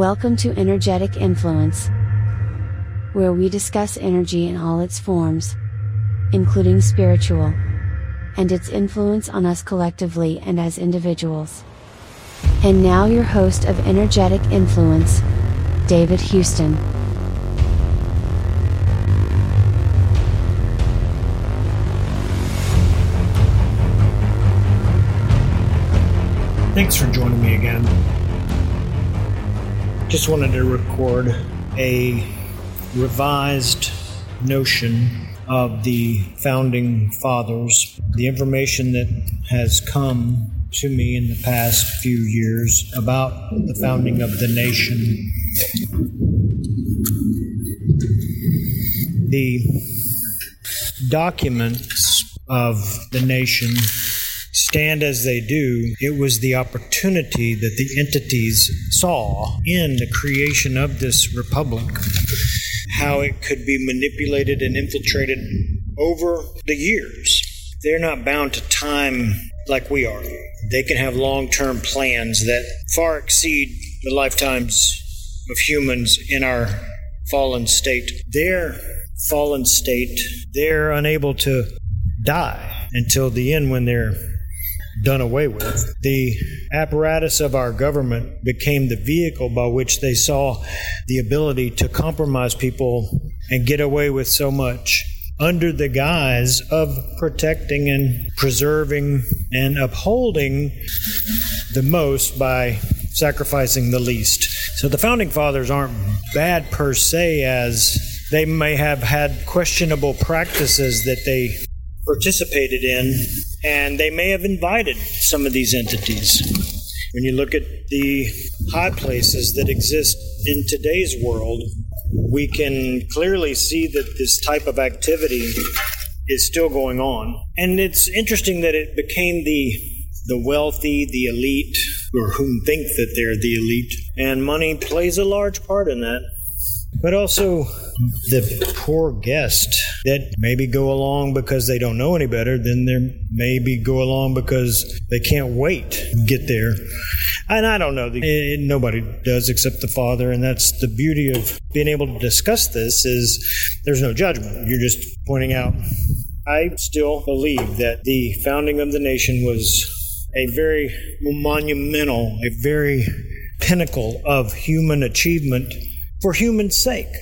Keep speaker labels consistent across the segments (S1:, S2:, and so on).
S1: Welcome to Energetic Influence, where we discuss energy in all its forms, including spiritual, and its influence on us collectively and as individuals. And now, your host of Energetic Influence, David Houston.
S2: Thanks for joining me again. Just wanted to record a revised notion of the founding fathers, the information that has come to me in the past few years about the founding of the nation. The documents of the nation stand as they do, it was the opportunity that the entities saw in the creation of this republic, how it could be manipulated and infiltrated over the years. They're not bound to time like we are. They can have long term plans that far exceed the lifetimes of humans in our fallen state. Their fallen state, they're unable to die until the end when they're done away with. The apparatus of our government became the vehicle by which they saw the ability to compromise people and get away with so much under the guise of protecting and preserving and upholding the most by sacrificing the least. So the founding fathers aren't bad per se as they may have had questionable practices that they participated in, and they may have invited some of these entities. When you look at the high places that exist in today's world, we can clearly see that this type of activity is still going on. And it's interesting that it became the the wealthy, the elite, or whom think that they're the elite, and money plays a large part in that but also the poor guest that maybe go along because they don't know any better, then there maybe go along because they can't wait to get there. And I don't know, nobody does except the Father, and that's the beauty of being able to discuss this is there's no judgment. You're just pointing out. I still believe that the founding of the nation was a very monumental, a very pinnacle of human achievement for human sake?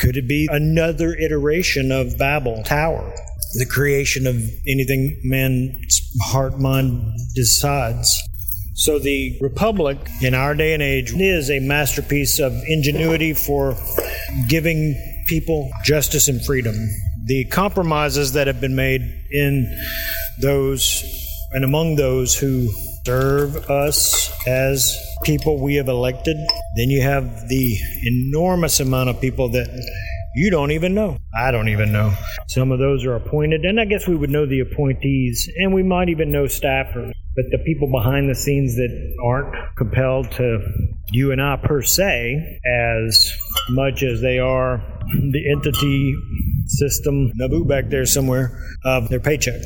S2: Could it be another iteration of Babel Tower? The creation of anything man's heart mind decides. So the Republic in our day and age is a masterpiece of ingenuity for giving people justice and freedom. The compromises that have been made in those and among those who serve us as people we have elected, then you have the enormous amount of people that you don't even know. I don't even know. Some of those are appointed, and I guess we would know the appointees, and we might even know staffers. But the people behind the scenes that aren't compelled to you and I per se, as much as they are the entity system, Naboo back there somewhere, of their paycheck.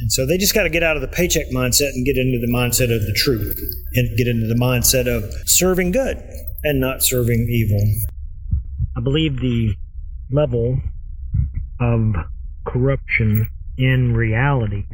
S2: And so they just got to get out of the paycheck mindset and get into the mindset of the truth and get into the mindset of serving good and not serving evil. I believe the level of corruption in reality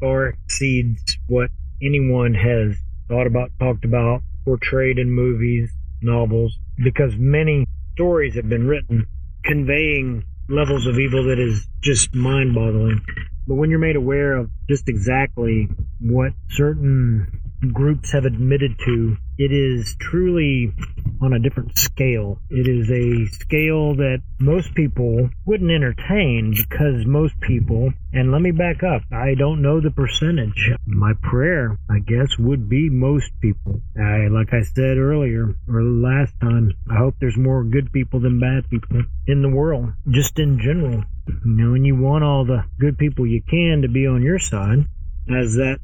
S2: far exceeds what anyone has thought about, talked about, portrayed in movies, novels, because many stories have been written conveying levels of evil that is just mind boggling. But when you're made aware of just exactly what certain groups have admitted to, it is truly on a different scale. It is a scale that most people wouldn't entertain because most people, and let me back up, I don't know the percentage. My prayer, I guess, would be most people. I, like I said earlier, or last time, I hope there's more good people than bad people in the world, just in general. You know, and you want all the good people you can to be on your side, as that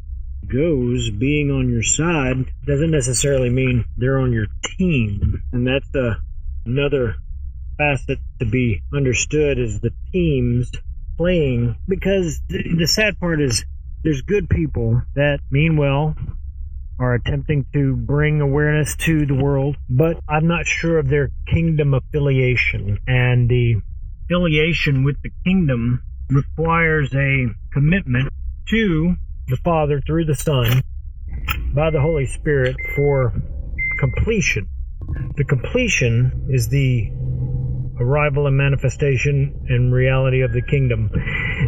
S2: goes, being on your side doesn't necessarily mean they're on your team. And that's uh, another facet to be understood is the teams playing because the, the sad part is there's good people that mean well are attempting to bring awareness to the world, but I'm not sure of their kingdom affiliation. And the affiliation with the kingdom requires a commitment to the Father through the Son by the Holy Spirit for completion. The completion is the arrival and manifestation and reality of the kingdom.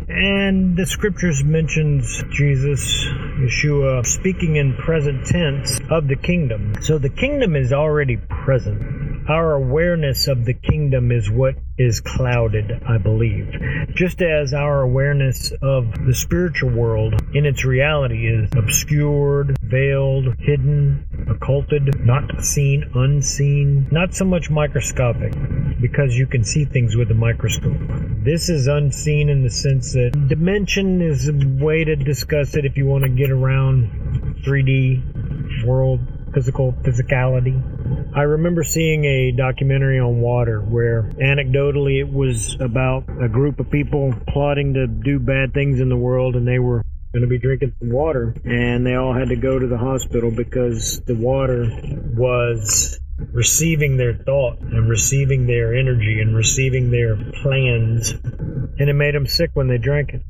S2: And the scriptures mentions Jesus, Yeshua, speaking in present tense of the kingdom. So the kingdom is already present our awareness of the kingdom is what is clouded, I believe. Just as our awareness of the spiritual world in its reality is obscured, veiled, hidden, occulted, not seen, unseen, not so much microscopic, because you can see things with a microscope. This is unseen in the sense that dimension is a way to discuss it if you want to get around 3D world physical physicality. I remember seeing a documentary on water where anecdotally it was about a group of people plotting to do bad things in the world and they were going to be drinking some water and they all had to go to the hospital because the water was receiving their thought and receiving their energy and receiving their plans. And it made them sick when they drank it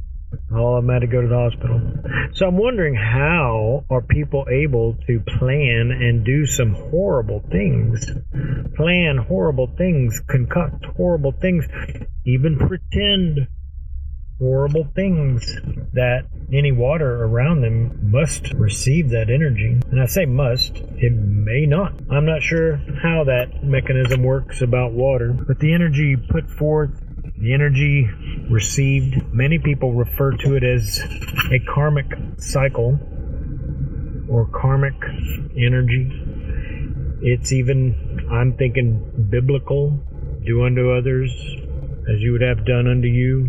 S2: Oh, of them had to go to the hospital. So I'm wondering how are people able to plan and do some horrible things, plan horrible things, concoct horrible things, even pretend horrible things that any water around them must receive that energy. And I say must, it may not. I'm not sure how that mechanism works about water, but the energy put forth the energy received, many people refer to it as a karmic cycle or karmic energy. It's even, I'm thinking, biblical. Do unto others as you would have done unto you.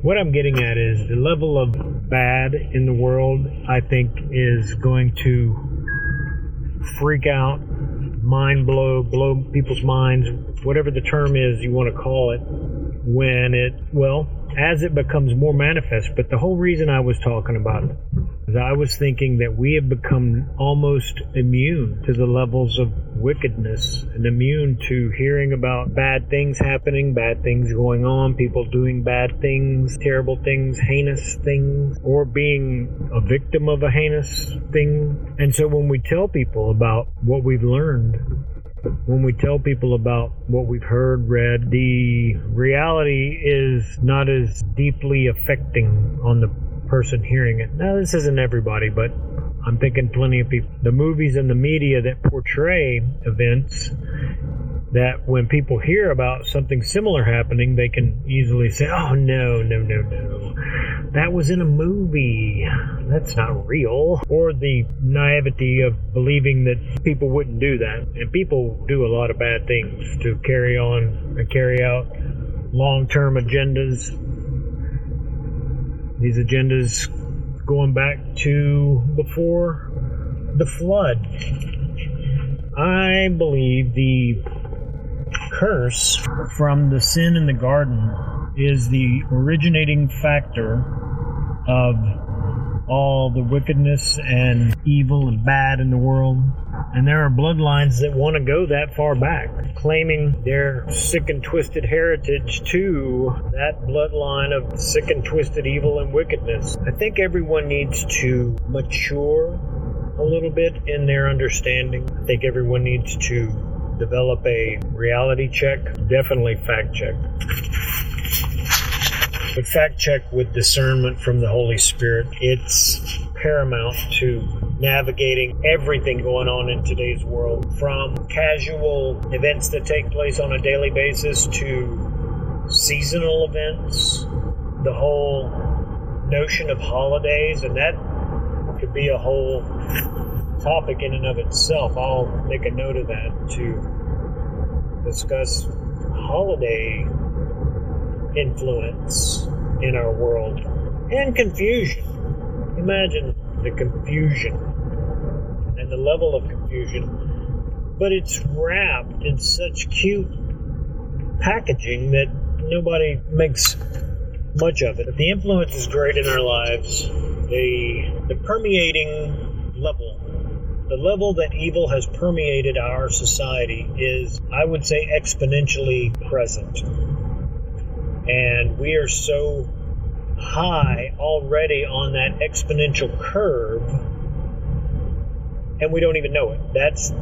S2: What I'm getting at is the level of bad in the world, I think, is going to freak out, mind blow, blow people's minds, whatever the term is you want to call it when it, well, as it becomes more manifest. But the whole reason I was talking about it is I was thinking that we have become almost immune to the levels of wickedness and immune to hearing about bad things happening, bad things going on, people doing bad things, terrible things, heinous things, or being a victim of a heinous thing. And so when we tell people about what we've learned, when we tell people about what we've heard, read, the reality is not as deeply affecting on the person hearing it. Now, this isn't everybody, but I'm thinking plenty of people. The movies and the media that portray events that when people hear about something similar happening, they can easily say, oh, no, no, no, no. That was in a movie. That's not real. Or the naivety of believing that people wouldn't do that. And people do a lot of bad things to carry on and carry out long term agendas. These agendas going back to before the flood. I believe the curse from the sin in the garden is the originating factor of all the wickedness and evil and bad in the world. And there are bloodlines that want to go that far back, claiming their sick and twisted heritage to that bloodline of sick and twisted evil and wickedness. I think everyone needs to mature a little bit in their understanding. I think everyone needs to develop a reality check, definitely fact check. But fact check with discernment from the Holy Spirit. It's paramount to navigating everything going on in today's world, from casual events that take place on a daily basis to seasonal events, the whole notion of holidays, and that could be a whole topic in and of itself. I'll make a note of that to discuss holiday influence in our world and confusion. Imagine the confusion and the level of confusion, but it's wrapped in such cute packaging that nobody makes much of it. The influence is great in our lives. The the permeating level the level that evil has permeated our society is, I would say, exponentially present. And we are so high already on that exponential curve, and we don't even know it. That's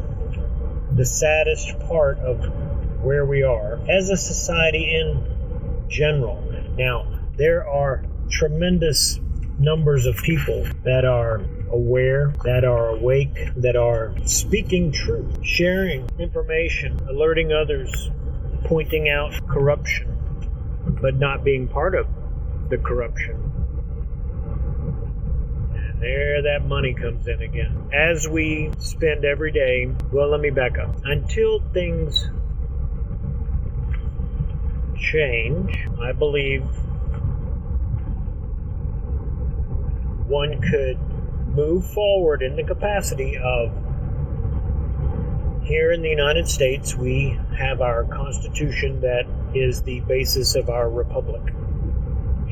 S2: the saddest part of where we are as a society in general. Now, there are tremendous numbers of people that are aware, that are awake, that are speaking truth, sharing information, alerting others, pointing out corruption, but not being part of the corruption. And there that money comes in again. As we spend every day, well, let me back up. Until things change, I believe one could move forward in the capacity of here in the United States, we have our Constitution that is the basis of our republic.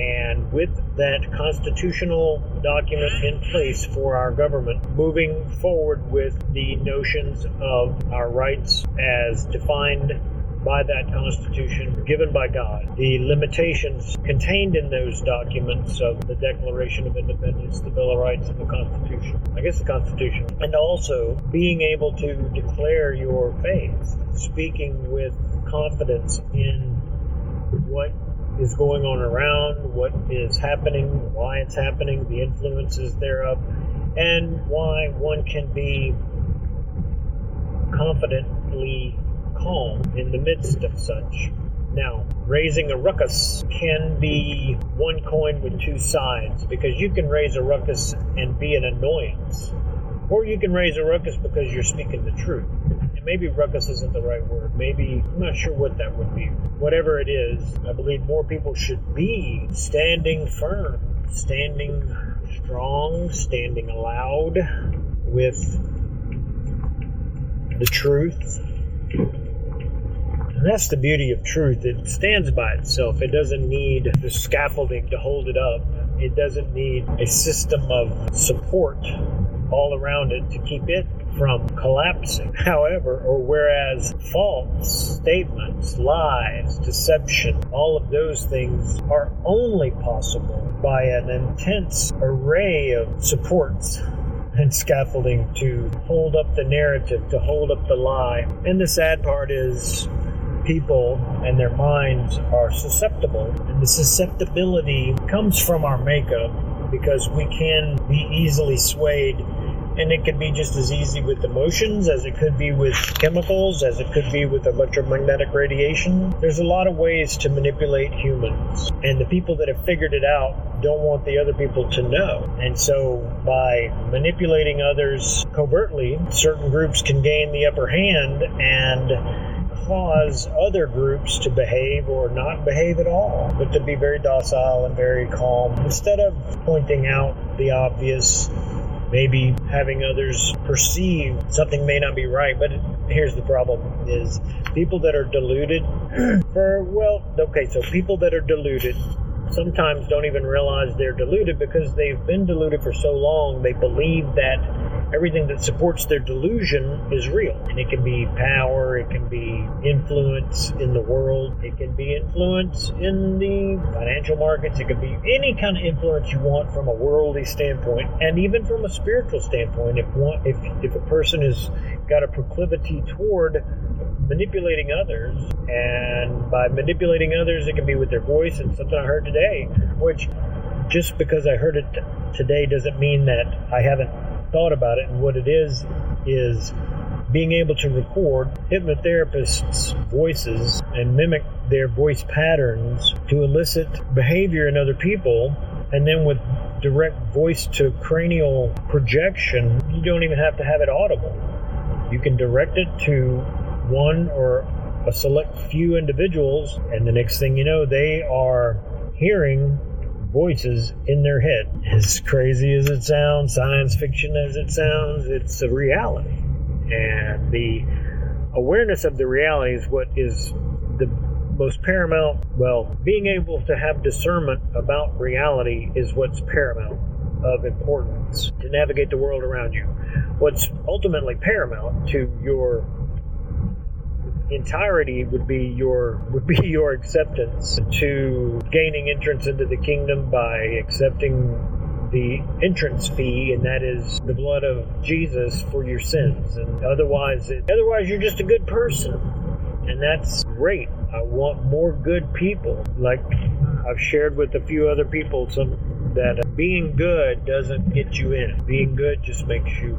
S2: And with that constitutional document in place for our government, moving forward with the notions of our rights as defined by that Constitution given by God, the limitations contained in those documents of the Declaration of Independence, the Bill of Rights, and the Constitution. I guess the Constitution. And also being able to declare your faith, speaking with confidence in what is going on around, what is happening, why it's happening, the influences thereof, and why one can be confidently calm in the midst of such. Now, raising a ruckus can be one coin with two sides because you can raise a ruckus and be an annoyance, or you can raise a ruckus because you're speaking the truth. And maybe ruckus isn't the right word. Maybe, I'm not sure what that would be. Whatever it is, I believe more people should be standing firm, standing strong, standing loud with the truth and that's the beauty of truth. It stands by itself. It doesn't need the scaffolding to hold it up. It doesn't need a system of support all around it to keep it from collapsing. However, or whereas false statements, lies, deception, all of those things are only possible by an intense array of supports and scaffolding to hold up the narrative, to hold up the lie. And the sad part is people and their minds are susceptible. And the susceptibility comes from our makeup because we can be easily swayed. And it can be just as easy with emotions as it could be with chemicals, as it could be with electromagnetic radiation. There's a lot of ways to manipulate humans. And the people that have figured it out don't want the other people to know. And so by manipulating others covertly, certain groups can gain the upper hand and cause other groups to behave or not behave at all, but to be very docile and very calm. Instead of pointing out the obvious, maybe having others perceive something may not be right, but here's the problem is people that are deluded for well okay so people that are deluded sometimes don't even realize they're deluded because they've been deluded for so long they believe that everything that supports their delusion is real. And it can be power, it can be influence in the world, it can be influence in the financial markets, it can be any kind of influence you want from a worldly standpoint, and even from a spiritual standpoint. If one, if if a person has got a proclivity toward manipulating others, and by manipulating others, it can be with their voice. And something I heard today, which just because I heard it today doesn't mean that I haven't thought about it, and what it is is being able to record hypnotherapists' voices and mimic their voice patterns to elicit behavior in other people, and then with direct voice to cranial projection, you don't even have to have it audible. You can direct it to one or a select few individuals, and the next thing you know, they are hearing voices in their head. As crazy as it sounds, science fiction as it sounds, it's a reality. And the awareness of the reality is what is the most paramount. Well, being able to have discernment about reality is what's paramount of importance to navigate the world around you. what's ultimately paramount to your entirety would be your would be your acceptance to gaining entrance into the kingdom by accepting the entrance fee, and that is the blood of Jesus for your sins. And otherwise, it, otherwise you're just a good person, and that's great. I want more good people. Like I've shared with a few other people, some that being good doesn't get you in. Being good just makes you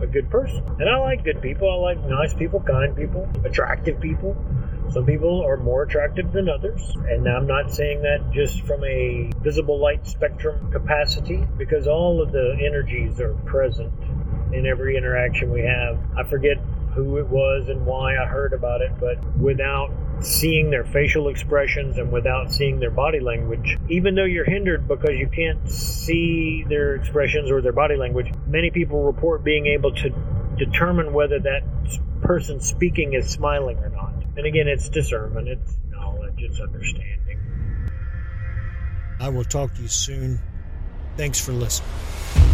S2: a good person. And I like good people. I like nice people, kind people, attractive people. Some people are more attractive than others, and I'm not saying that just from a visible light spectrum capacity, because all of the energies are present in every interaction we have. I forget who it was and why I heard about it, but without seeing their facial expressions and without seeing their body language, even though you're hindered because you can't see their expressions or their body language, many people report being able to determine whether that person speaking is smiling or not. And again, it's discernment, it's knowledge, it's understanding.
S3: I will talk to you soon. Thanks for listening.